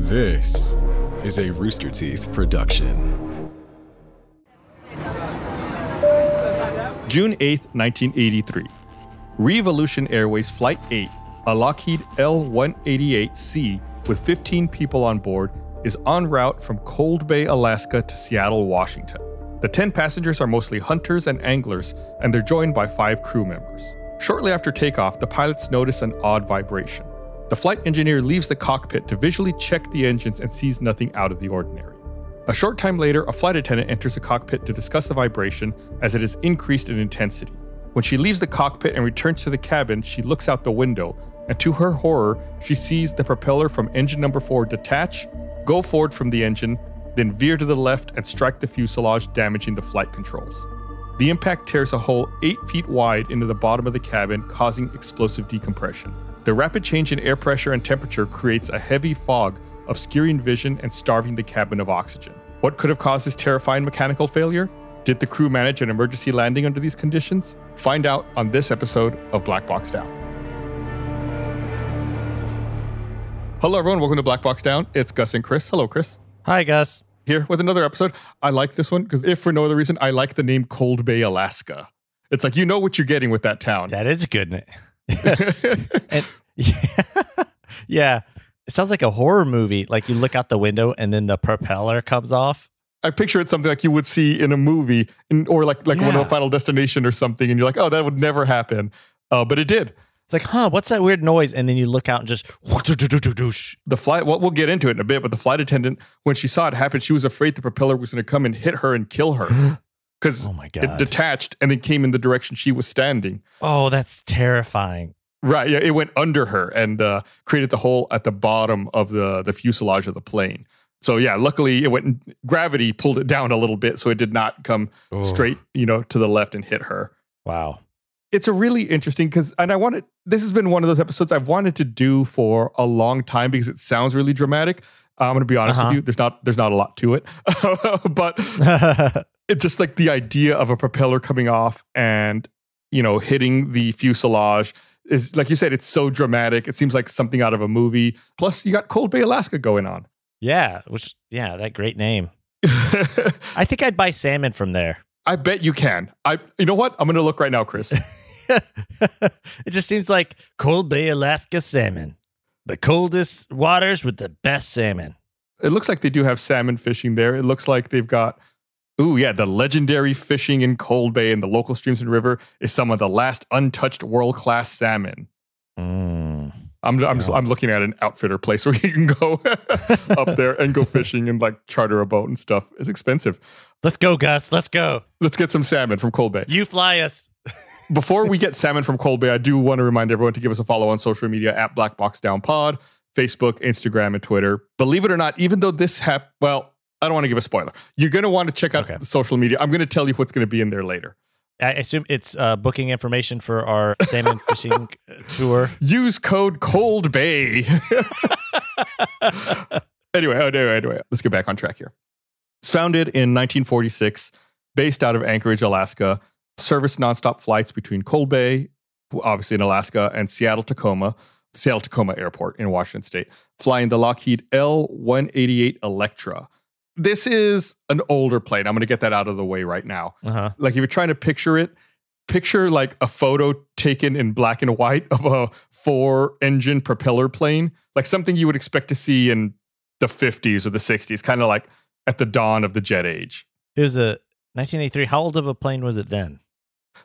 This is a Rooster Teeth production. June 8, 1983. Reeve Aleutian Airways Flight 8, a Lockheed L 188C with 15 people on board, is en route from Cold Bay, Alaska to Seattle, Washington. The 10 passengers are mostly hunters and anglers, and they're joined by five crew members. Shortly after takeoff, the pilots notice an odd vibration. The flight engineer leaves the cockpit to visually check the engines and sees nothing out of the ordinary. A short time later, a flight attendant enters the cockpit to discuss the vibration as it has increased in intensity. When she leaves the cockpit and returns to the cabin, she looks out the window, and to her horror, she sees the propeller from engine number 4 detach, go forward from the engine, then veer to the left and strike the fuselage, damaging the flight controls. The impact tears a hole 8 feet wide into the bottom of the cabin, causing explosive decompression. The rapid change in air pressure and temperature creates a heavy fog, obscuring vision and starving the cabin of oxygen. What could have caused this terrifying mechanical failure? Did the crew manage an emergency landing under these conditions? Find out on this episode of Black Box Down. Hello, everyone. Welcome to Black Box Down. It's Gus and Chris. Hello, Chris. Hi, Gus. Here with another episode. I like this one because, if for no other reason, I like the name Cold Bay, Alaska. It's like you know what you're getting with that town. That is good and, yeah, yeah, it sounds like a horror movie. Like you look out the window and then the propeller comes off. I picture it something like you would see in a movie, in, or like like one of Final Destination or something, and you're like, oh, that would never happen. Uh, but it did. It's like, huh, what's that weird noise? And then you look out and just The flight. Well, we'll get into it in a bit. But the flight attendant, when she saw it happen, she was afraid the propeller was going to come and hit her and kill her because Oh my it detached and then came in the direction she was standing. Oh, that's terrifying. Right. Yeah. It went under her and uh, created the hole at the bottom of the the fuselage of the plane. So yeah, luckily it went. Gravity pulled it down a little bit, so it did not come Oh, straight, you know, to the left and hit her. Wow. It's a really interesting because, and I wanted. This has been one of those episodes I've wanted to do for a long time because it sounds really dramatic. I'm going to be honest Uh-huh. with you. There's not. There's not a lot to it, but it's just like the idea of a propeller coming off and you know hitting the fuselage is like you said it's so dramatic it seems like something out of a movie plus you got cold bay alaska going on yeah, which yeah, that great name. I think I'd buy salmon from there. i bet you can i you know what i'm gonna look right now chris it just seems like Cold Bay, Alaska salmon. The coldest waters with the best salmon. it looks like they do have salmon fishing there it looks like they've got Ooh, yeah, the legendary fishing in Cold Bay and the local streams and river is some of the last untouched world class salmon. Mm. I'm I'm, just, I'm looking at an outfitter place where you can go up there and go fishing and like charter a boat and stuff. It's expensive. Let's go, Gus. Let's go. Let's get some salmon from Cold Bay. You fly us. Before we get salmon from Cold Bay, I do want to remind everyone to give us a follow on social media at Black Box Down Pod, Facebook, Instagram, and Twitter. Believe it or not, even though this hap well, I don't want to give a spoiler. You're going to want to check out Okay. the social media. I'm going to tell you what's going to be in there later. I assume it's uh, booking information for our salmon fishing uh, tour. Use code Cold Bay. anyway, anyway, anyway, let's get back on track here. It's founded in 1946, based out of Anchorage, Alaska. Service nonstop flights between Cold Bay, obviously in Alaska, and Seattle Tacoma, Seattle Tacoma Airport in Washington State, flying the Lockheed L 188 Electra. This is an older plane. I'm going to get that out of the way right now Uh huh. like if you're trying to picture it picture like a photo taken in black and white of a four engine propeller plane like something you would expect to see in the 50s or the 60s kind of like at the dawn of the jet age It was a 1983. How old of a plane was it then?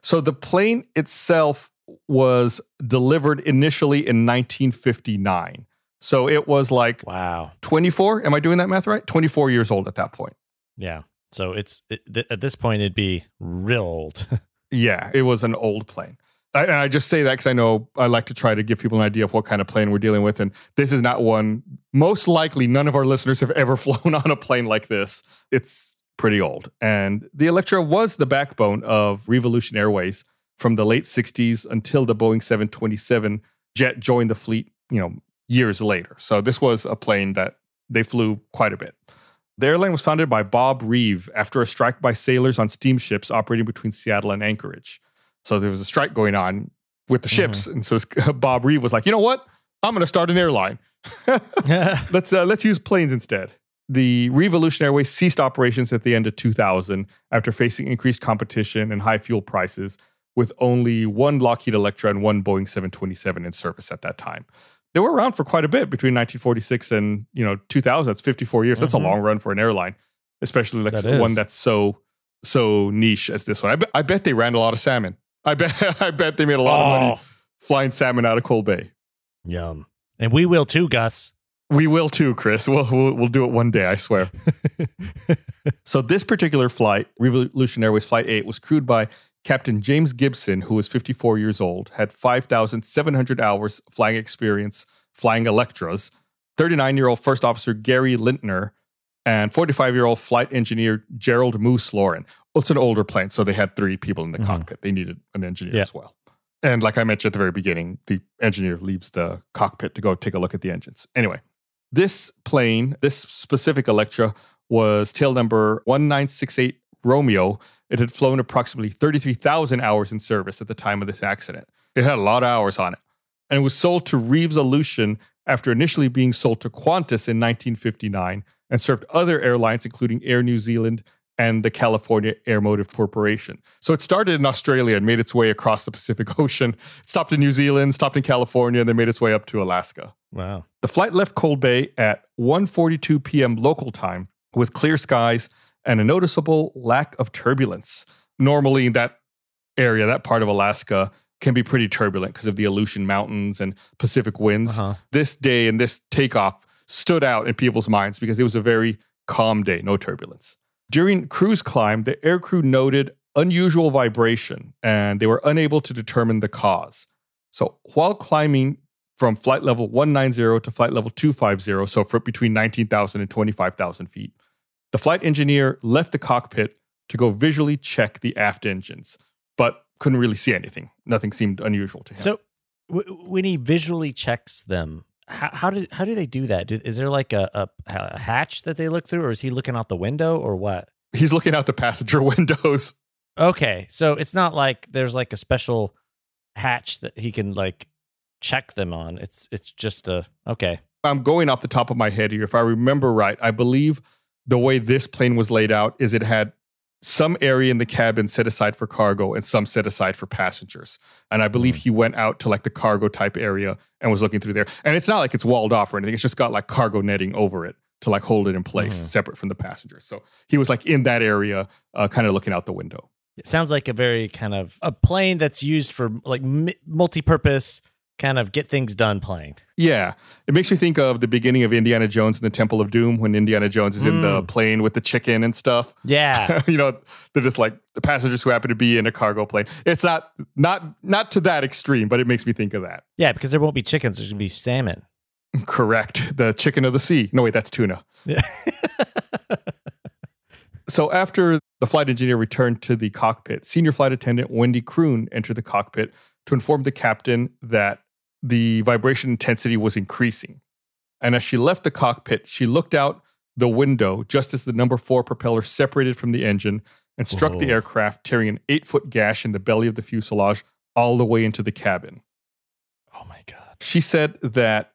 so the plane itself was delivered initially in 1959 so it was like Wow. 24 am i doing that math right 24 years old at that point Yeah. So it's it, th- at this point it'd be real old. Yeah, it was an old plane. I, and I just say that because I know I like to try to give people an idea of what kind of plane we're dealing with. And this is not one, most likely, none of our listeners have ever flown on a plane like this. It's pretty old. And the Electra was the backbone of Reeve Aleutian Airways from the late 60s until the Boeing 727 jet joined the fleet, you know, years later. So this was a plane that they flew quite a bit. The airline was founded by Bob Reeve after a strike by sailors on steamships operating between Seattle and Anchorage. So there was a strike going on with the ships. And so Bob Reeve was like, you know what? I'm going to start an airline. let's uh, let's use planes instead. The Reeve Aleutian Airways ceased operations at the end of 2000 after facing increased competition and high fuel prices, with only one Lockheed Electra and one Boeing 727 in service at that time. They were around for quite a bit between 1946 and you know 2000. That's 54 years. That's Mhm. a long run for an airline, especially like That one that's so so niche as this one. I bet, I bet they ran a lot of salmon. I bet I bet they made a lot of money Oh, flying salmon out of Cold Bay. yum. And we will too, Gus. We will too, Chris. We'll, we'll we'll do it one day, I swear. so this particular flight, Reeve Aleutian Airways Flight 8, was crewed by Captain James Gibson, who was 54 years old, had 5,700 hours flying experience flying Electras, 39-year-old First Officer Gary Lintner, and 45-year-old flight engineer Gerald Moose Lauren. Well, it's an older plane, so they had three people in the Mhm. cockpit. They needed an engineer Yeah. as well. And like I mentioned at the very beginning, the engineer leaves the cockpit to go take a look at the engines. Anyway, this plane, this specific Electra, was tail number 1968 Romeo. It had flown approximately 33,000 hours in service at the time of this accident. It had a lot of hours on it. And it was sold to Reeves Aleutian after initially being sold to Qantas in 1959 and served other airlines, including Air New Zealand and the California Air Motive Corporation. So it started in Australia and made its way across the Pacific Ocean, it stopped in New Zealand, stopped in California, and then made its way up to Alaska. Wow. The flight left Cold Bay at 1:42 p.m. local time with clear skies and a noticeable lack of turbulence. Normally that area, that part of Alaska can be pretty turbulent because of the Aleutian Mountains and Pacific winds. Uh-huh. This day and this takeoff stood out in people's minds because it was a very calm day, no turbulence. During cruise climb, the aircrew noted unusual vibration and they were unable to determine the cause. So while climbing from flight level 190 to flight level 250, so for between 19,000 and 25,000 feet, the flight engineer left the cockpit to go visually check the aft engines, but couldn't really see anything. Nothing seemed unusual to him. So w- when he visually checks them, how, how do how do they do that? Do, is there like a, a, a hatch that they look through, or is he looking out the window, or what? he's looking out the passenger windows. Okay, so it's not like there's like a special hatch that he can like check them on. It's it's just a okay. I'm going off the top of my head here. If I remember right, I believe the way this plane was laid out is it had some area in the cabin set aside for cargo and some set aside for passengers. And I believe he went out to like the cargo type area and was looking through there. And it's not like it's walled off or anything. It's just got like cargo netting over it to like hold it in place Mhm. separate from the passengers. So he was like in that area, uh, kind of looking out the window. It sounds like a very kind of a plane that's used for like mi- multi-purpose kind of get things done plane. Yeah. It makes me think of the beginning of Indiana Jones and the Temple of Doom when Indiana Jones is in the Mm. plane with the chicken and stuff. Yeah. you know, they're just like the passengers who happen to be in a cargo plane. It's not not not to that extreme, but it makes me think of that. yeah, because there won't be chickens, there's gonna be salmon. Correct. The chicken of the sea. No, wait, that's tuna. Yeah. So after the flight engineer returned to the cockpit, senior flight attendant Wendy Kroon entered the cockpit to inform the captain that the vibration intensity was increasing. And as she left the cockpit, she looked out the window just as the number four propeller separated from the engine and struck the aircraft, tearing an eight foot gash in the belly of the fuselage all the way into the cabin. oh my god. She said that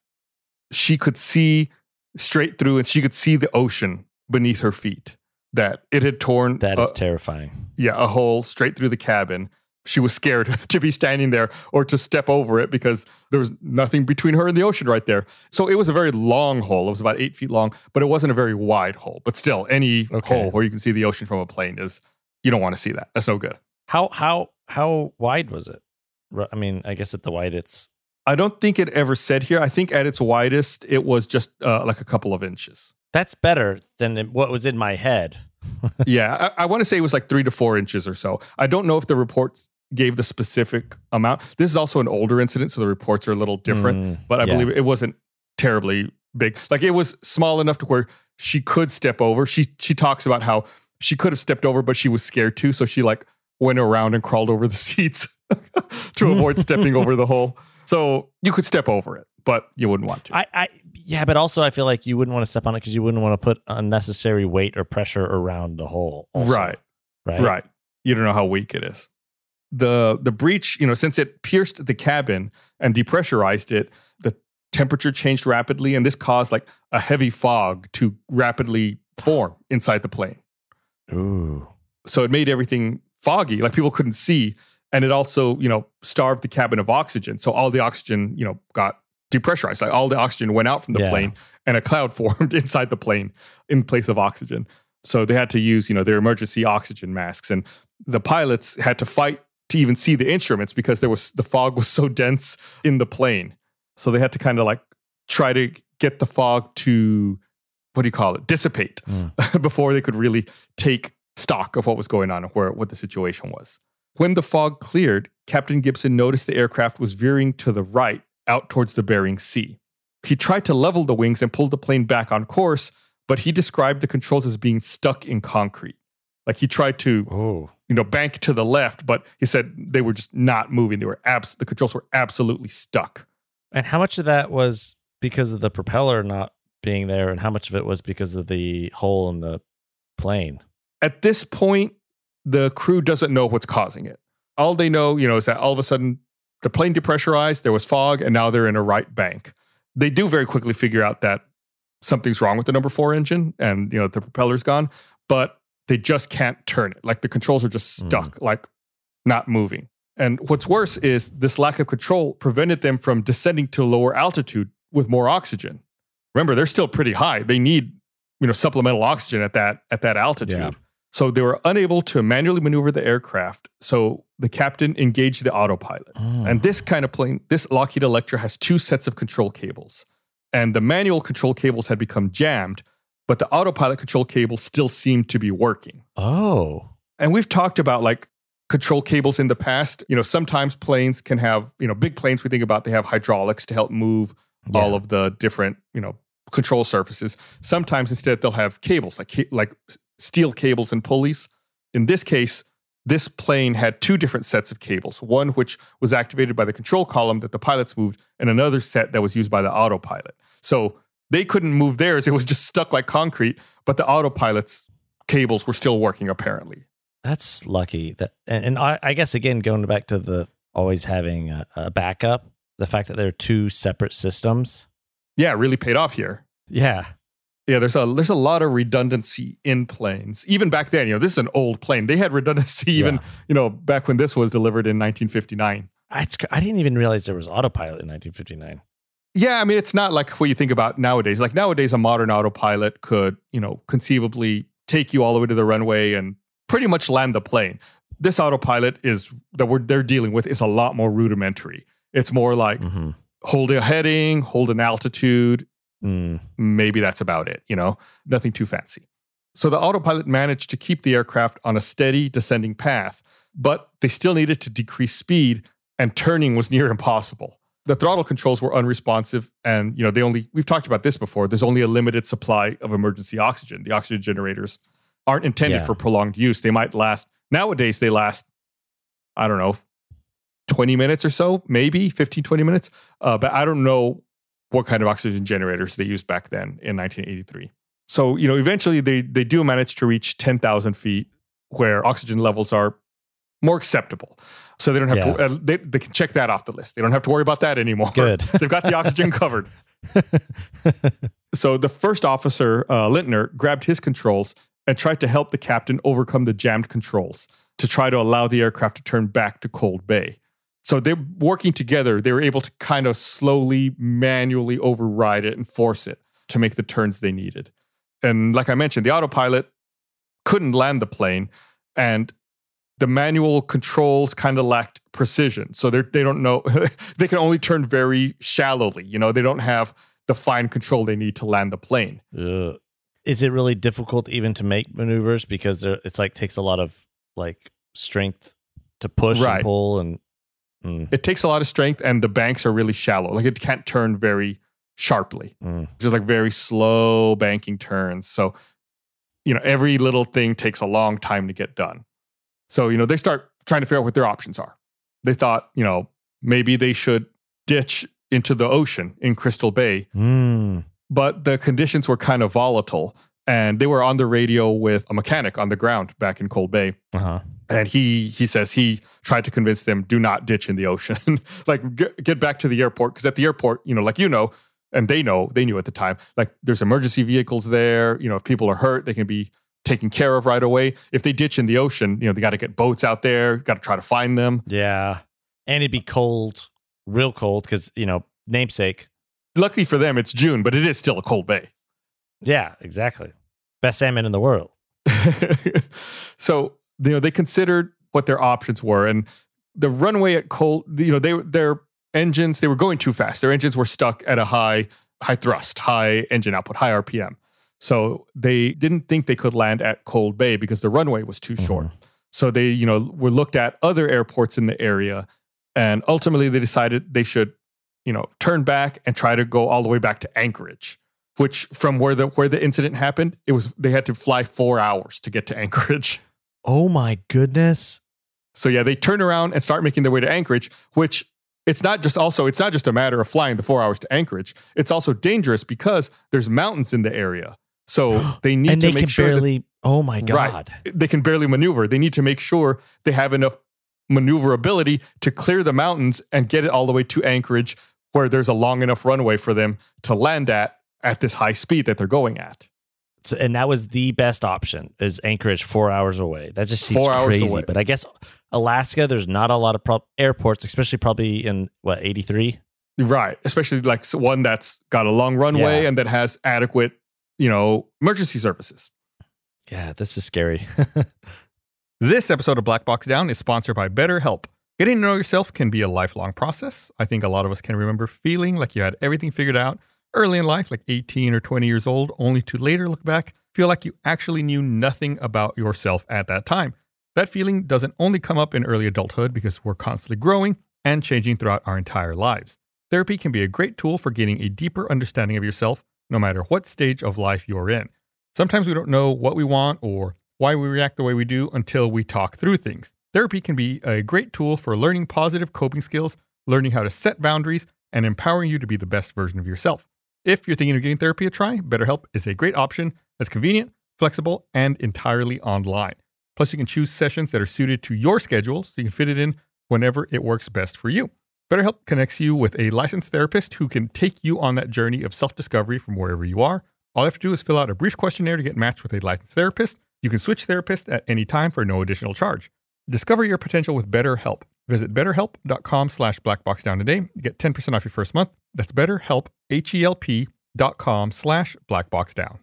she could see straight through and she could see the ocean beneath her feet. That it had torn That a- terrifying. yeah, a hole straight through the cabin. She was scared to be standing there or to step over it because there was nothing between her and the ocean right there. So it was a very long hole. It was about eight feet long, but it wasn't a very wide hole. But still, any Okay. hole where you can see the ocean from a plane is, you don't want to see that. That's no good. How how how wide was it? I mean, I guess at the wide it's I don't think it ever said here. I think at its widest, it was just uh, like a couple of inches. that's better than what was in my head. yeah, I, I want to say it was like three to four inches or so. I don't know if the reports gave the specific amount. This is also an older incident, so the reports are a little different. Mm, but I yeah. believe it wasn't terribly big. Like it was small enough to where she could step over. She she talks about how she could have stepped over, but she was scared too, so she like went around and crawled over the seats to avoid stepping over the hole. So you could step over it, but you wouldn't want to. I, I yeah, but also I feel like you wouldn't want to step on it because you wouldn't want to put unnecessary weight or pressure around the hole. also, right. Right. Right. You don't know how weak it is. The the breach, you know, since it pierced the cabin and depressurized it, the temperature changed rapidly, and this caused like a heavy fog to rapidly form inside the plane. Ooh. So it made everything foggy, like people couldn't see. And it also, you know, starved the cabin of oxygen. So all the oxygen, you know, got depressurized. Like all the oxygen went out from the Yeah. plane and a cloud formed inside the plane in place of oxygen. So they had to use, you know, their emergency oxygen masks. And the pilots had to fight to even see the instruments because there was the fog was so dense in the plane. So they had to kind of like try to get the fog to what do you call it? Dissipate hmm. before they could really take stock of what was going on and where what the situation was. When the fog cleared, Captain Gibson noticed the aircraft was veering to the right out towards the Bering Sea. He tried to level the wings and pull the plane back on course, but he described the controls as being stuck in concrete. Like he tried to, Oh. You know, bank to the left, but he said they were just not moving. They were abs- the controls were absolutely stuck. And how much of that was because of the propeller not being there, and how much of it was because of the hole in the plane? At this point, the crew doesn't know what's causing it. All they know, you know, is that all of a sudden the plane depressurized, there was fog, and now they're in a right bank. They do very quickly figure out that something's wrong with the number four engine and you know the propeller's gone, but they just can't turn it. Like the controls are just hmm. stuck, like not moving. And what's worse is this lack of control prevented them from descending to lower altitude with more oxygen. Remember, they're still pretty high. They need, you know, supplemental oxygen at that at that altitude. Yeah. So they were unable to manually maneuver the aircraft. So the captain engaged the autopilot. Oh. And this kind of plane, this Lockheed Electra has two sets of control cables. And the manual control cables had become jammed, but the autopilot control cable still seemed to be working. oh. And we've talked about like control cables in the past. You know, sometimes planes can have, you know, big planes we think about, they have hydraulics to help move all of the different, you know, control surfaces. Sometimes instead they'll have cables, like like steel cables and pulleys. In this case, this plane had two different sets of cables, one which was activated by the control column that the pilots moved, and another set that was used by the autopilot. So they couldn't move theirs. It was just stuck like concrete, but the autopilot's cables were still working apparently. That's lucky. That and, and I, I guess again going back to the always having a, a backup, the fact that there are two separate systems. Yeah, really paid off here. Yeah. Yeah, there's a there's a lot of redundancy in planes. Even back then, you know, this is an old plane. They had redundancy even, Yeah. you know, back when this was delivered in 1959. I, I didn't even realize there was autopilot in 1959. Yeah, I mean, it's not like what you think about nowadays. Like nowadays, a modern autopilot could, you know, conceivably take you all the way to the runway and pretty much land the plane. This autopilot is that we're they're dealing with is a lot more rudimentary. It's more like Mm-hmm. hold a heading, hold an altitude, Mm. maybe that's about it, you know, nothing too fancy. So the autopilot managed to keep the aircraft on a steady descending path, but they still needed to decrease speed and turning was near impossible. The throttle controls were unresponsive and, you know, they only we've talked about this before, there's only a limited supply of emergency oxygen. The oxygen generators aren't intended Yeah. for prolonged use. They might last nowadays they last I don't know 20 minutes or so, maybe 15 20 minutes. Uh, but I don't know what kind of oxygen generators they used back then in 1983. So, you know, eventually they they do manage to reach 10,000 feet where oxygen levels are more acceptable. So they don't have to, uh, they, they can check that off the list. They don't have to worry about that anymore. Good. They've got the oxygen covered. So the first officer, uh, Lintner, grabbed his controls and tried to help the captain overcome the jammed controls to try to allow the aircraft to turn back to Cold Bay. So they're working together. They were able to kind of slowly, manually override it and force it to make the turns they needed. And like I mentioned, the autopilot couldn't land the plane, and the manual controls kind of lacked precision. So they they don't know they can only turn very shallowly. You know, they don't have the fine control they need to land the plane. Is it really difficult even to make maneuvers because there, it's like takes a lot of like strength to push Right. and pull and mm, It takes a lot of strength, and the banks are really shallow. Like it can't turn very sharply. mm. just like very slow banking turns. So, you know, every little thing takes a long time to get done. So, you know, they start trying to figure out what their options are. They thought, you know, maybe they should ditch into the ocean in Crystal Bay, Mm. but the conditions were kind of volatile. And they were on the radio with a mechanic on the ground back in Cold Bay. Uh-huh. And he he says he tried to convince them do not ditch in the ocean, like get, get back to the airport because at the airport, you know, like you know, and they know they knew at the time, like there's emergency vehicles there. You know, if people are hurt, they can be taken care of right away. If they ditch in the ocean, you know, they got to get boats out there, got to try to find them. Yeah. And it'd be cold, real cold, because, you know, namesake. Luckily for them, it's June, but it is still a cold bay. Yeah, exactly. Best salmon in the world. so, you know, they considered what their options were. And the runway at cold, you know, they their engines, they were going too fast. Their engines were stuck at a high, high thrust, high engine output, high RPM. So they didn't think they could land at Cold Bay because the runway was too mm-hmm. short. So they, you know, were looked at other airports in the area, and ultimately they decided they should, you know, turn back and try to go all the way back to Anchorage. Which from where the where the incident happened, it was they had to fly four hours to get to Anchorage. Oh my goodness! So yeah, they turn around and start making their way to Anchorage, which it's not just also it's not just a matter of flying the four hours to Anchorage. It's also dangerous because there's mountains in the area. So they need and to they make can sure barely. that, oh my god! Right, they can barely maneuver. They need to make sure they have enough maneuverability to clear the mountains and get it all the way to Anchorage, where there's a long enough runway for them to land at at this high speed that they're going at. So, and that was the best option is Anchorage, four hours away. That just seems crazy. Away. But I guess Alaska, there's not a lot of pro- airports, especially probably in what eighty three. Right, especially like one that's got a long runway yeah. and that has adequate you know, emergency services. Yeah, this is scary. this episode of Black Box Down is sponsored by BetterHelp. Getting to know yourself can be a lifelong process. I think a lot of us can remember feeling like you had everything figured out early in life, like 18 or 20 years old, only to later look back, feel like you actually knew nothing about yourself at that time. That feeling doesn't only come up in early adulthood because we're constantly growing and changing throughout our entire lives. Therapy can be a great tool for gaining a deeper understanding of yourself no matter what stage of life you're in. Sometimes we don't know what we want or why we react the way we do until we talk through things. Therapy can be a great tool for learning positive coping skills, learning how to set boundaries, and empowering you to be the best version of yourself. If you're thinking of getting therapy a try, BetterHelp is a great option that's convenient, flexible, and entirely online. Plus, you can choose sessions that are suited to your schedule so you can fit it in whenever it works best for you. BetterHelp connects you with a licensed therapist who can take you on that journey of self discovery from wherever you are. All you have to do is fill out a brief questionnaire to get matched with a licensed therapist. You can switch therapists at any time for no additional charge. Discover your potential with BetterHelp. Visit betterhelp.com slash blackboxdown today. Get 10% off your first month. That's betterhelp, H-E-L-P dot com slash blackboxdown.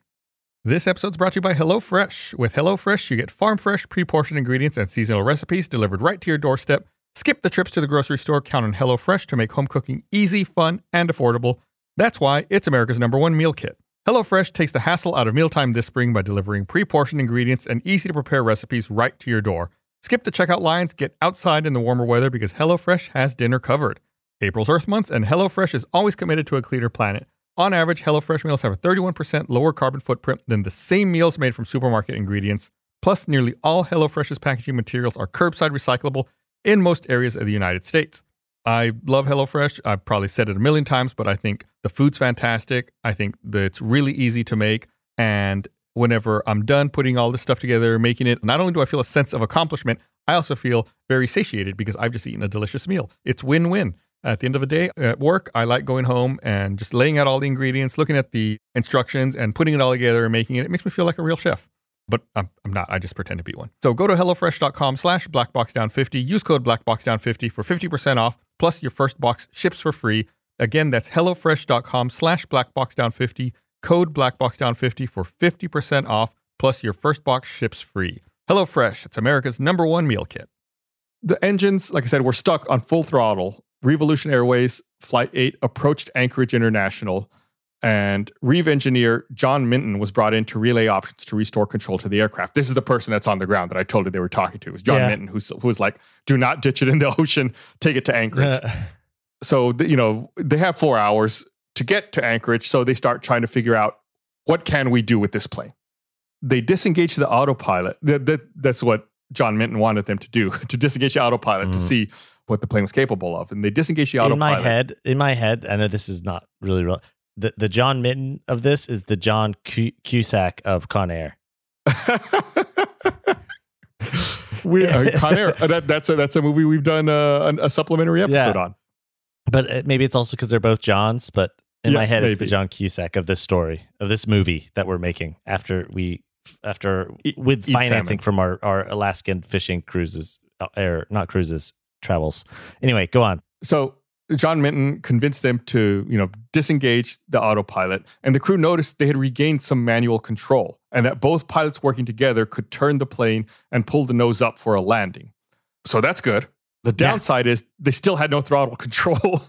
This episode is brought to you by HelloFresh. With HelloFresh, you get farm fresh, pre-portioned ingredients and seasonal recipes delivered right to your doorstep Skip the trips to the grocery store, count on HelloFresh to make home cooking easy, fun, and affordable. That's why it's America's number one meal kit. HelloFresh takes the hassle out of mealtime this spring by delivering pre portioned ingredients and easy to prepare recipes right to your door. Skip the checkout lines, get outside in the warmer weather because HelloFresh has dinner covered. April's Earth Month, and HelloFresh is always committed to a cleaner planet. On average, HelloFresh meals have a 31% lower carbon footprint than the same meals made from supermarket ingredients. Plus, nearly all HelloFresh's packaging materials are curbside recyclable in most areas of the United States. I love HelloFresh. I've probably said it a million times, but I think the food's fantastic. I think that it's really easy to make. And whenever I'm done putting all this stuff together, making it, not only do I feel a sense of accomplishment, I also feel very satiated because I've just eaten a delicious meal. It's win win. At the end of the day at work, I like going home and just laying out all the ingredients, looking at the instructions, and putting it all together and making it. It makes me feel like a real chef but I'm, I'm not. I just pretend to be one. So go to HelloFresh.com slash BlackBoxDown50. Use code BlackBoxDown50 for 50% off, plus your first box ships for free. Again, that's HelloFresh.com slash BlackBoxDown50. Code BlackBoxDown50 for 50% off, plus your first box ships free. HelloFresh, it's America's number one meal kit. The engines, like I said, were stuck on full throttle. Reeve Aleutian Airways Flight 8 approached Anchorage International and Reeve engineer John Minton was brought in to relay options to restore control to the aircraft. This is the person that's on the ground that I told you they were talking to. It was John yeah. Minton, who's, who was like, do not ditch it in the ocean, take it to Anchorage. so, you know, they have four hours to get to Anchorage. So they start trying to figure out what can we do with this plane? They disengage the autopilot. That, that, that's what John Minton wanted them to do, to disengage the autopilot mm. to see what the plane was capable of. And they disengage the autopilot. In my head, in my head, I know this is not really real the the John Minton of this is the John Cusack of Con Air. we uh, Con Air. Uh, that, that's a that's a movie we've done uh, a, a supplementary episode Yeah. on. But uh, maybe it's also because they're both Johns. But in Yeah, my head, it's the. John Cusack of this story of this movie that we're making after we after Eat- with eat financing salmon. from our our Alaskan fishing cruises, or not cruises travels. Anyway, go on. So John Minton convinced them to, you know, disengage the autopilot, and the crew noticed they had regained some manual control, and that both pilots working together could turn the plane and pull the nose up for a landing. So that's good. The Yeah. downside is they still had no throttle control.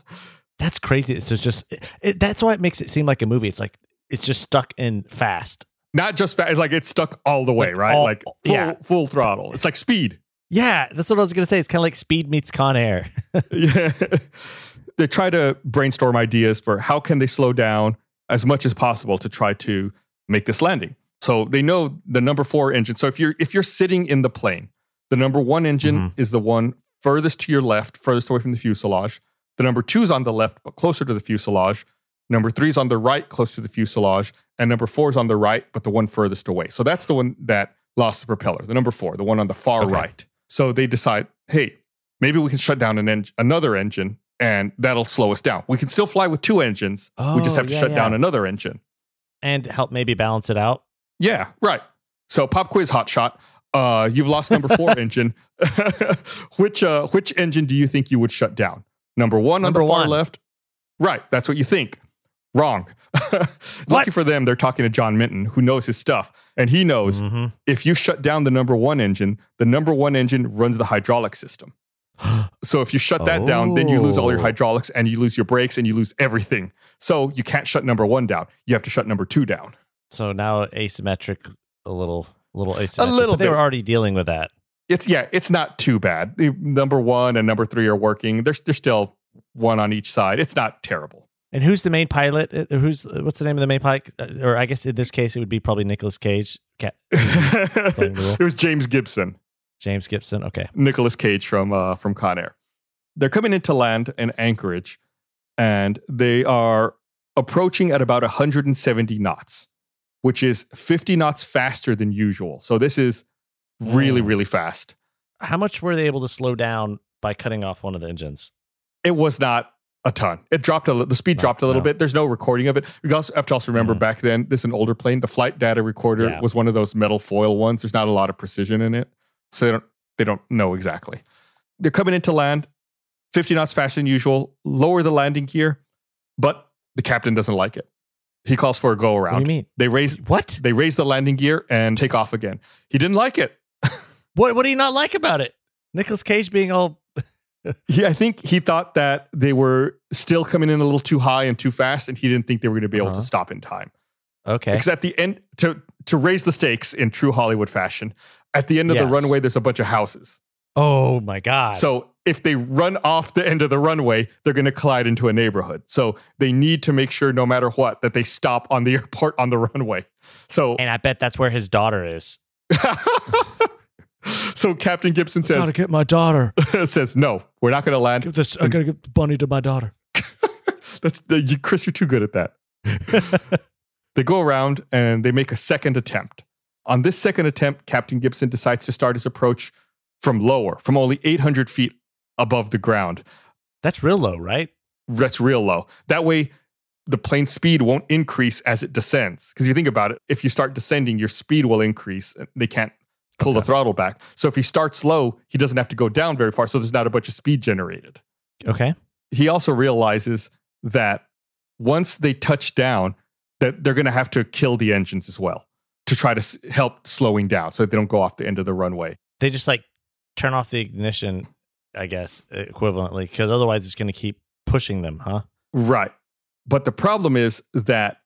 That's crazy. It's just, just it, that's why it makes it seem like a movie. It's like it's just stuck in fast. Not just fast, it's like it's stuck all the way, Like right? all- like full, yeah. full throttle. It's like speed. Yeah, that's what I was gonna say. It's kind of like Speed meets Con Air. Yeah. they try to brainstorm ideas for how can they slow down as much as possible to try to make this landing. So they know the number 4 engine. So if you're if you're sitting in the plane, the number 1 engine Mhm. is the one furthest to your left, furthest away from the fuselage. The number 2 is on the left but closer to the fuselage. Number 3 is on the right close to the fuselage and number 4 is on the right but the one furthest away. So that's the one that lost the propeller. The number 4, the one on the far Okay. right. So they decide, "Hey, maybe we can shut down an en- another engine and that'll slow us down. We can still fly with two engines. we just Oh, have to yeah, shut yeah. down another engine. and help maybe balance it out. Yeah, right. So pop quiz hot shot. Uh, you've lost number four engine. which uh, which engine do you think you would shut down? Number one Number on the far one. left. Right, that's what you think. Wrong. Lucky for them, they're talking to John Minton, who knows his stuff, and he knows Mhm. if you shut down the number one engine, the number one engine runs the hydraulic system. so if you shut that down, then you lose all your Oh. hydraulics and you lose your brakes and you lose everything. So you can't shut number one down. You have to shut number two down. So now asymmetric, a little, a little asymmetric. A little they were already dealing with that. It's yeah, it's not too bad. Number one and number three are working. There's there's still one on each side. It's not terrible. And who's the main pilot? Uh, Who's what's the name of the main pilot? Uh, Or I guess in this case, it would be probably Nicolas Cage, Ca- it was James Gibson. James Gibson. Okay, Nicolas Cage from uh, from Con Air. They're coming into land in Anchorage, and they are approaching at about 170 knots, which is 50 knots faster than usual. So this is really Mm. really fast. how much were they able to slow down by cutting off one of the engines? It was not a ton. It dropped a li- the speed dropped a little no. bit. There's no recording of it. You also have to also remember Mhm. back then this is an older plane. The flight data recorder Yeah. was one of those metal foil ones. There's not a lot of precision in it, so they don't they don't know exactly. They're coming into land, 50 knots faster than usual. Lower the landing gear, but the captain doesn't like it. He calls for a go What do around. you mean? They raise What? they raise the landing gear and take off again. He didn't like it. What? What do you not like about it? Nicholas Cage being all He, I think he thought that they were still coming in a little too high and too fast, and he didn't think they were going to be able Uh-huh. to stop in time. okay. Because at the end, to to raise the stakes in true Hollywood fashion, at the end of the runway, there's a bunch of houses. Oh my god. So if they run off the end of the runway, they're going to collide into a neighborhood. So they need to make sure, no matter what, that they stop on the airport on the runway. So, and I bet that's where his daughter is. so Captain Gibson says "I gotta get my daughter. says no, we're not going to land. this. I gotta get the bunny to my daughter. That's the, you, Chris. You're too good at that. they go around and they make a second attempt. On this second attempt, Captain Gibson decides to start his approach from lower, from only 800 feet above the ground. That's real low, right? That's real low. That way, the plane's speed won't increase as it descends. Because you think about it, if you start descending, your speed will increase. They can't pull the throttle back. So if he starts low, he doesn't have to go down very far. So there's not a bunch of speed generated. Okay. he also realizes that once they touch down, that they're going to have to kill the engines as well to try to s- help slowing down so that they don't go off the end of the runway. They just like turn off the ignition, I guess, equivalently, because otherwise it's going to keep pushing them, huh? Right. But the problem is that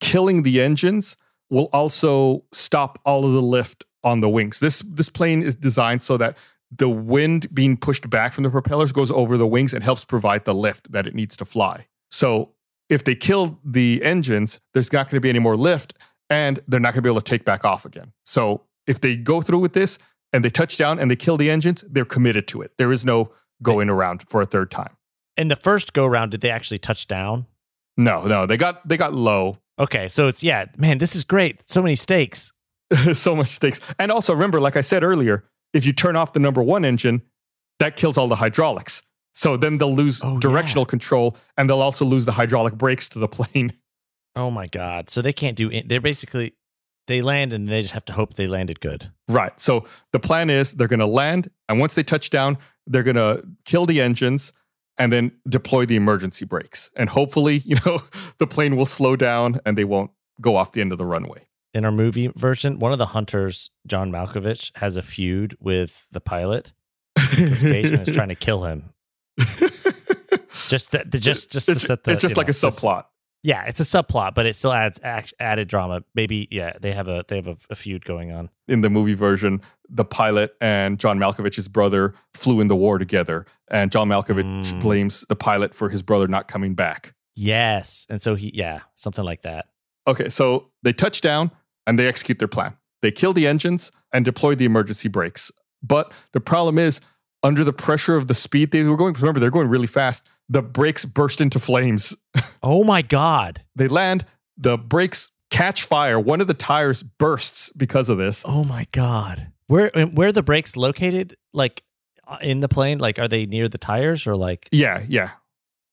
killing the engines will also stop all of the lift on the wings. This this plane is designed so that the wind being pushed back from the propellers goes over the wings and helps provide the lift that it needs to fly. So if they kill the engines, there's not going to be any more lift and they're not going to be able to take back off again. So if they go through with this and they touch down and they kill the engines, they're committed to it. There is no going around for a third time. In the first go round, did they actually touch down? No, no, they got they got low. Okay, so it's yeah, man, this is great. So many stakes. so much stakes. And also remember, like I said earlier, if you turn off the number one engine, that kills all the hydraulics. So then they'll lose Oh, directional control and they'll also lose the hydraulic brakes to the plane. Oh my god! So they can't do. They're basically they land and they just have to hope they landed good. Right. So the plan is they're going to land, and once they touch down, they're going to kill the engines and then deploy the emergency brakes. And hopefully, you know, the plane will slow down and they won't go off the end of the runway. In our movie version, one of the hunters, John Malkovich, has a feud with the pilot. Nicolas Cage and is trying to kill him. Just that, just just to it's, set the. it's just like know, a subplot. Yeah, it's a subplot, but it still adds added drama. Maybe yeah, they have a they have a, a feud going on. in the movie version, the pilot and John Malkovich's brother flew in the war together, and John Malkovich Mm. blames the pilot for his brother not coming back. Yes, and so he yeah something like that. Okay, so they touch down and they execute their plan. They kill the engines and deploy the emergency brakes. But the problem is, under the pressure of the speed they were going, remember they're going really fast. The brakes burst into flames. Oh my god! They land. The brakes catch fire. One of the tires bursts because of this. Oh my god! Where where are the brakes located? Like uh, in the plane? Like are they near the tires or like? Yeah, yeah.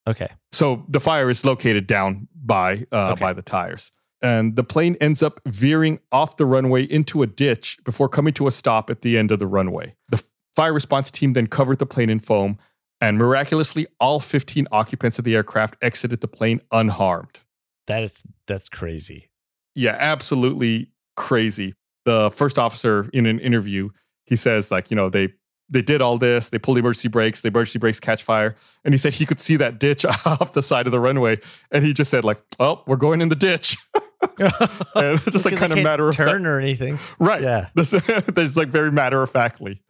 Okay, So the fire is located down by uh, Okay. by the tires, and the plane ends up veering off the runway into a ditch before coming to a stop at the end of the runway. The fire response team then covered the plane in foam, and miraculously, all 15 occupants of the aircraft exited the plane unharmed. that is that's crazy. Yeah, absolutely crazy. The first officer in an interview, he says like, you know, they they did all this, they pulled the emergency brakes, the emergency brakes catch fire, and he said he could see that ditch off the side of the runway, and he just said like, "Oh, we're going in the ditch," just like kind of matter of fact, turn or anything. right? Yeah. this, this like very matter of factly.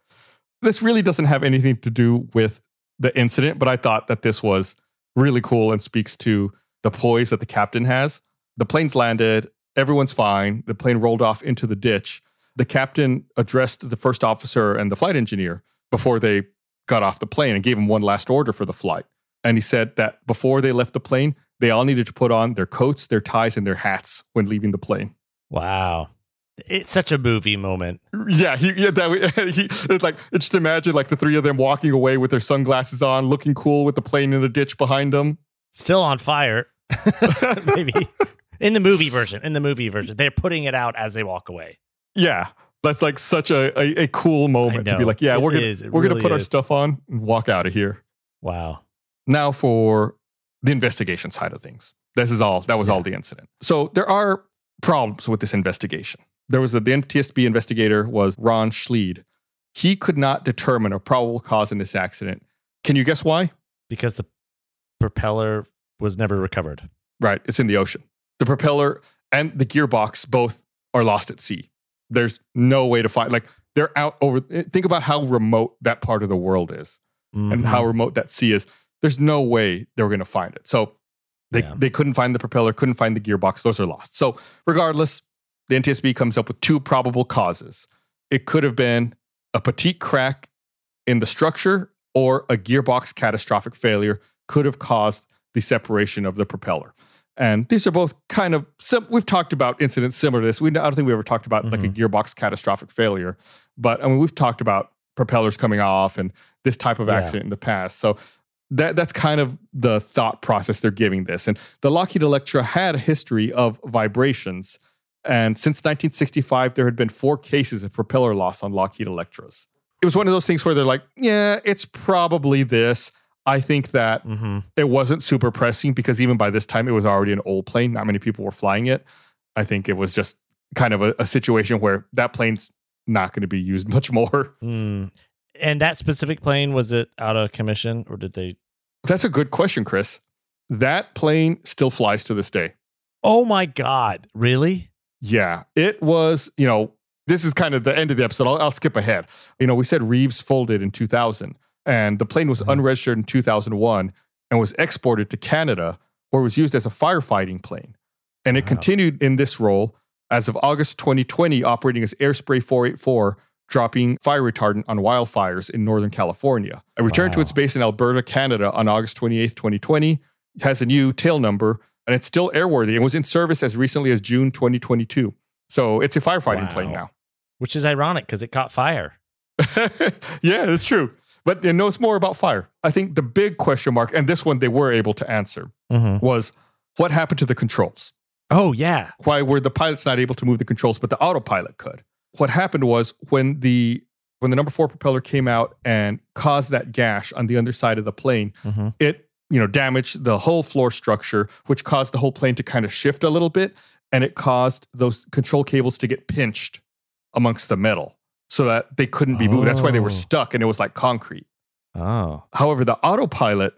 This really doesn't have anything to do with the incident, but I thought that this was really cool and speaks to the poise that the captain has. The plane's landed, everyone's fine. The plane rolled off into the ditch. The captain addressed the first officer and the flight engineer before they got off the plane and gave him one last order for the flight. And he said that before they left the plane, they all needed to put on their coats, their ties, and their hats when leaving the plane. Wow, it's such a movie moment. Yeah, he, yeah, that, he, it's like just imagine like the three of them walking away with their sunglasses on, looking cool with the plane in the ditch behind them. Still on fire, maybe in the movie version. In the movie version, they're putting it out as they walk away. Yeah, that's like such a a, a cool moment to be like, yeah, It we're gonna is. We're gonna really put our stuff on and walk out of here. Wow. Now for the investigation side of things. This is all that was all the incident. So there are problems with this investigation. There was a, the NTSB investigator was Ron Schleid. He could not determine a probable cause in this accident. Can you guess why? Because the propeller was never recovered. Right, it's in the ocean. The propeller and the gearbox both are lost at sea. There's no way to find like they're out over think about how remote that part of the world is and Mhm. how remote that sea is. There's no way they were going to find it. So they Yeah. they couldn't find the propeller, couldn't find the gearbox. Those are lost. So regardless, the NTSB comes up with two probable causes. It could have been a fatigue crack in the structure or a gearbox catastrophic failure could have caused the separation of the propeller. And these are both kind of sim- we've talked about incidents similar to this. We I don't think we ever talked about like a mm-hmm. gearbox catastrophic failure, but I mean we've talked about propellers coming off and this type of Yeah. accident in the past. So that that's kind of the thought process they're giving this. And the Lockheed Electra had a history of vibrations. And since 1965, there had been four cases of propeller loss on Lockheed Electras. It was one of those things where they're like, yeah, it's probably this. I think that Mhm. it wasn't super pressing because even by this time, it was already an old plane. Not many people were flying it. I think it was just kind of a, a situation where that plane's not going to be used much more. Mm. And that specific plane was it out of commission or did they? That's a good question, Chris. That plane still flies to this day. Oh my God! Really? Yeah, it was, you know, this is kind of the end of the episode. I'll, I'll skip ahead. You know, we said Reeves folded in 2000, and the plane was Mhm. unregistered in 2001 and was exported to Canada, where it was used as a firefighting plane. And it Wow. continued in this role as of August 2020, operating as Airspray 484, dropping fire retardant on wildfires in Northern California. It returned to its base in Alberta, Canada on August 28th, 2020. It has a new tail number and it's still airworthy and was in service as recently as June 2022. So it's a firefighting plane now. Which is ironic because it caught fire. yeah, that's true. But it knows more about fire. I think the big question mark, and this one they were able to answer, Mm-hmm. was what happened to the controls? Oh yeah. Why were the pilots not able to move the controls, but the autopilot could? What happened was when the when the number four propeller came out and caused that gash on the underside of the plane, Mm-hmm. it you know damaged the whole floor structure, which caused the whole plane to kind of shift a little bit, and it caused those control cables to get pinched amongst the metal so that they couldn't be moved. That's why they Oh. were stuck, and it was like concrete. Oh. However, the autopilot,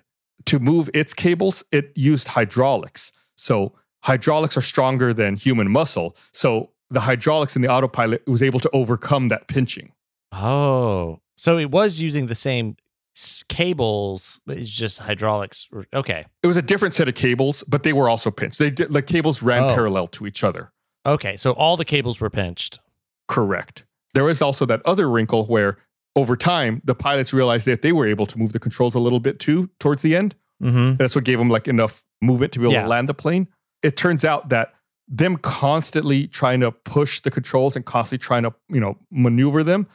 to move its cables, it used hydraulics. So hydraulics are stronger than human muscle. So the hydraulics in the autopilot was able to overcome that pinching. Oh. So it was using the same cables, but it's just hydraulics. Okay. It was a different set of cables, but they were also pinched. They did, the cables ran Oh. parallel to each other. Okay. So all the cables were pinched. Correct. There is also that other wrinkle where over time the pilots realized that they were able to move the controls a little bit too towards the end. Mm-hmm. That's what gave them like enough movement to be able Yeah. to land the plane. It turns out that them constantly trying to push the controls and constantly trying to, you know, maneuver them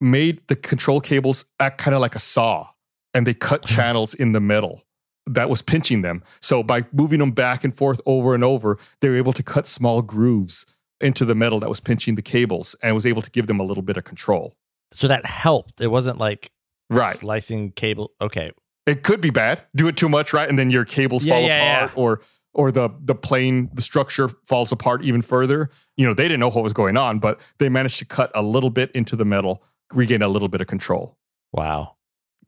made the control cables act kind of like a saw and they cut channels in the metal that was pinching them. So by moving them back and forth over and over, they were able to cut small grooves into the metal that was pinching the cables and was able to give them a little bit of control. So that helped. It wasn't like Right. slicing cable. Okay. it could be bad. Do it too much, right? And then your cables Yeah, fall yeah, apart, or or the the plane, the structure falls apart even further. You know, they didn't know what was going on, but they managed to cut a little bit into the metal, regain a little bit of control. Wow.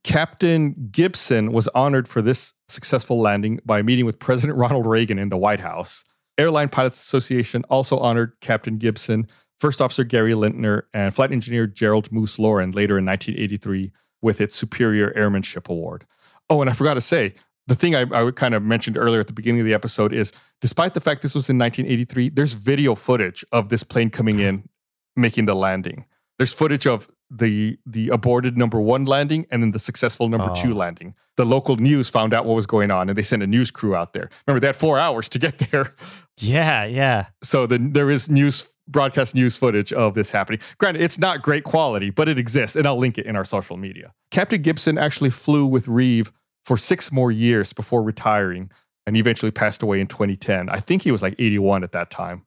Captain Gibson was honored for this successful landing by meeting with President Ronald Reagan in the White House. Airline Pilots Association also honored Captain Gibson, First Officer Gary Lintner, and Flight Engineer Gerald Moose Laurin later in 1983 with its Superior Airmanship Award. Oh, and I forgot to say, the thing I, I kind of mentioned earlier at the beginning of the episode is despite the fact this was in 1983, there's video footage of this plane coming in, making the landing. There's footage of the the aborted number one landing and then the successful number Oh. two landing. The local news found out what was going on and they sent a news crew out there. Remember, they had four hours to get there. Yeah. Yeah. So the, there is news broadcast news footage of this happening. Granted, it's not great quality, but it exists, and I'll link it in our social media. Captain Gibson actually flew with Reeve for six more years before retiring and eventually passed away in 2010. I think he was like 81 at that time.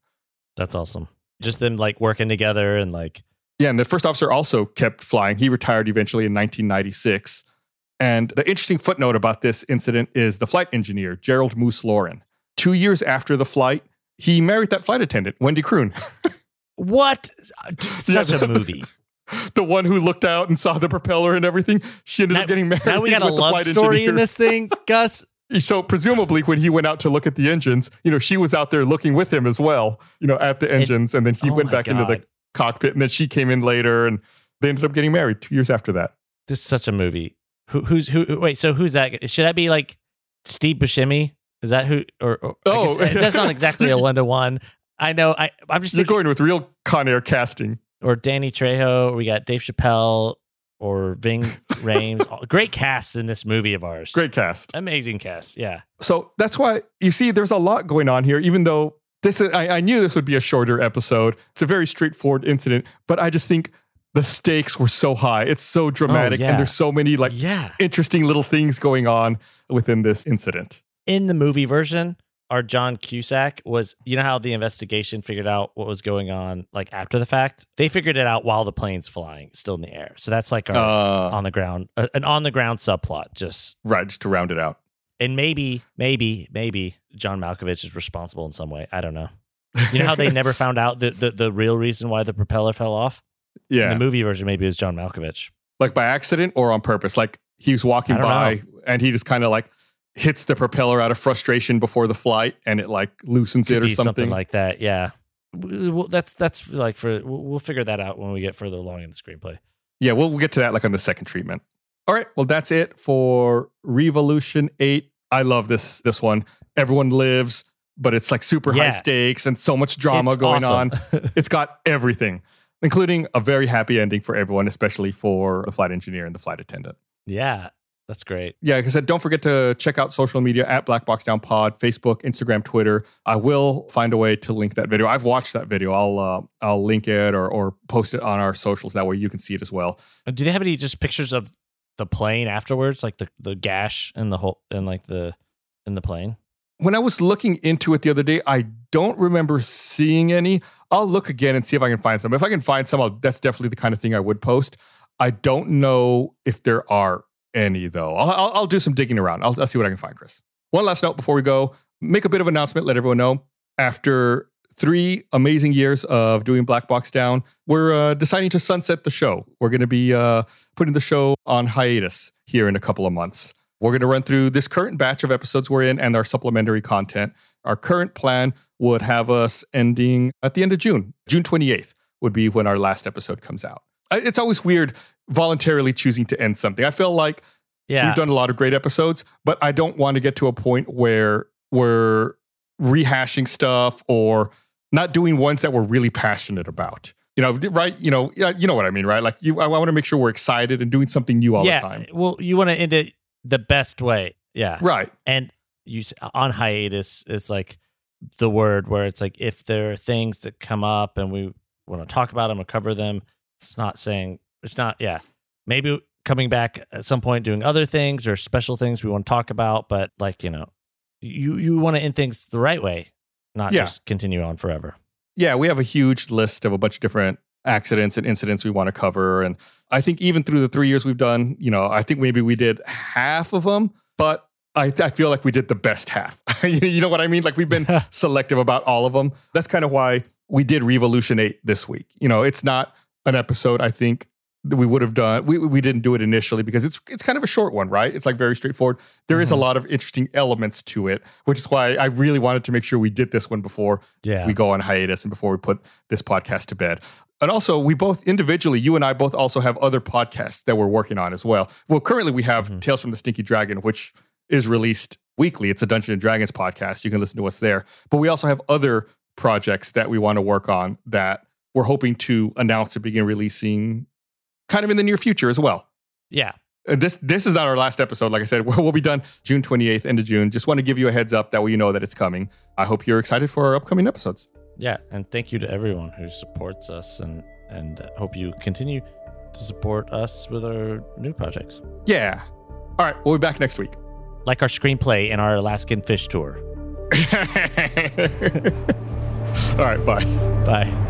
That's awesome. Just them like working together and like, Yeah, and the first officer also kept flying. He retired eventually in 1996. And the interesting footnote about this incident is the flight engineer, Gerald Moose Laurin. Two years after the flight, he married that flight attendant, Wendy Kroon, what? Uh, such a movie. the one who looked out and saw the propeller and everything. She ended Now, up getting married. now we got a love story in this thing, Gus. So presumably, when he went out to look at the engines, you know, she was out there looking with him as well, you know, at the engines, and then he oh went back into the cockpit, and then she came in later, and they ended up getting married two years after that. This is such a movie. Who, who's who? Wait, so who's that? Should that be like Steve Buscemi? Is that who? Or, or I Oh. guess- that's not exactly a one to one. I know. I I'm just You're thinking, going with real Con Air casting. Or Danny Trejo. We got Dave Chappelle or Ving Rhames. Great cast in this movie of ours. Great cast. amazing cast. Yeah. So that's why you see there's a lot going on here, even though this is, I, I knew this would be a shorter episode. It's a very straightforward incident, but I just think the stakes were so high. It's so oh, dramatic, yeah. and there's so many like yeah. interesting little things going on within this incident. in the movie version, our John Cusack was, you know how the investigation figured out what was going on like after the fact? They figured it out while the plane's flying, still in the air. So that's like our Uh, on the ground, uh, an on the ground subplot. Just right, just to round it out. and maybe, maybe, maybe John Malkovich is responsible in some way. I don't know. You know how they never found out the, the, the real reason why the propeller fell off? yeah, In the movie version, maybe it was John Malkovich. like by accident or on purpose. Like he was walking by and he just kind of like hits the propeller out of frustration before the flight, and it like loosens Could it or be something. like that. Yeah. Well, that's that's like for we'll figure that out when we get further along in the screenplay. Yeah, we'll, we'll get to that like on the second treatment. All right, well that's it for Reeve Aleutian 8. I love this this one. Everyone lives, but it's like super high stakes and so much drama It's going awesome. on. It's got everything, including a very happy ending for everyone, especially for the flight engineer and the flight attendant. Yeah, That's great. Yeah, like I said, don't forget to check out social media at Black Box Down Pod, Facebook, Instagram, Twitter. I will find a way to link that video. I've watched that video. I'll uh, I'll link it or or post it on our socials. That way you can see it as well. Uh, Do they have any just pictures of the plane afterwards, like the the gash in the whole in like the in the plane? When I was looking into it the other day, I don't remember seeing any. I'll look again and see if I can find some. If I can find some, I'll, that's definitely the kind of thing I would post. I don't know if there are any though. I'll, I'll, I'll do some digging around. I'll, I'll see what I can find, Chris. One last note before we go: make a bit of announcement. Let everyone know after three amazing years of doing Black Box Down, we're uh, deciding to sunset the show. We're going to be uh, putting the show on hiatus here in a couple of months. We're going to run through this current batch of episodes we're in and our supplementary content. Our current plan would have us ending at the end of June. June 28th would be when our last episode comes out. It's always weird voluntarily choosing to end something. I feel like Yeah, We've done a lot of great episodes, but I don't want to get to a point where we're rehashing stuff or not doing ones that we're really passionate about. You know, right? You know, you know what I mean, right? Like, you, I, want to make sure we're excited and doing something new all yeah. the time. Well, you want to end it the best way. Yeah, Right. and you on hiatus is like the word where it's like if there are things that come up and we want to talk about them or cover them. It's not saying it's not. Yeah, maybe coming back at some point doing other things or special things we want to talk about, but like you know, you you want to end things the right way, not Yeah. just continue on forever. Yeah, we have a huge list of a bunch of different accidents and incidents we want to cover. And I think even through the three years we've done, you know, I think maybe we did half of them, but I, I feel like we did the best half. you know what I mean? Like we've been selective about all of them. That's kind of why we did Reeve Aleutian 8 this week. You know, it's not an episode I think we would have done. We, we didn't do it initially because it's it's kind of a short one, right? It's like very straightforward. There is a Mhm. lot of interesting elements to it, which is why I really wanted to make sure we did this one before Yeah, we go on hiatus and before we put this podcast to bed. And also, we both individually, you and I both also have other podcasts that we're working on as well. Well, currently we have Mhm. Tales from the Stinky Dragon, which is released weekly. It's a Dungeon and Dragons podcast. You can listen to us there. But we also have other projects that we want to work on that we're hoping to announce and begin releasing kind of in the near future as well. yeah. This this is not our last episode. Like I said, we'll, we'll be done June 28th, end of June. Just want to give you a heads up that way you know that it's coming. I hope you're excited for our upcoming episodes. Yeah, and thank you to everyone who supports us, and and hope you continue to support us with our new projects, Yeah. All right. We'll be back next week. like our screenplay in our Alaskan fish tour. All right. Bye. Bye.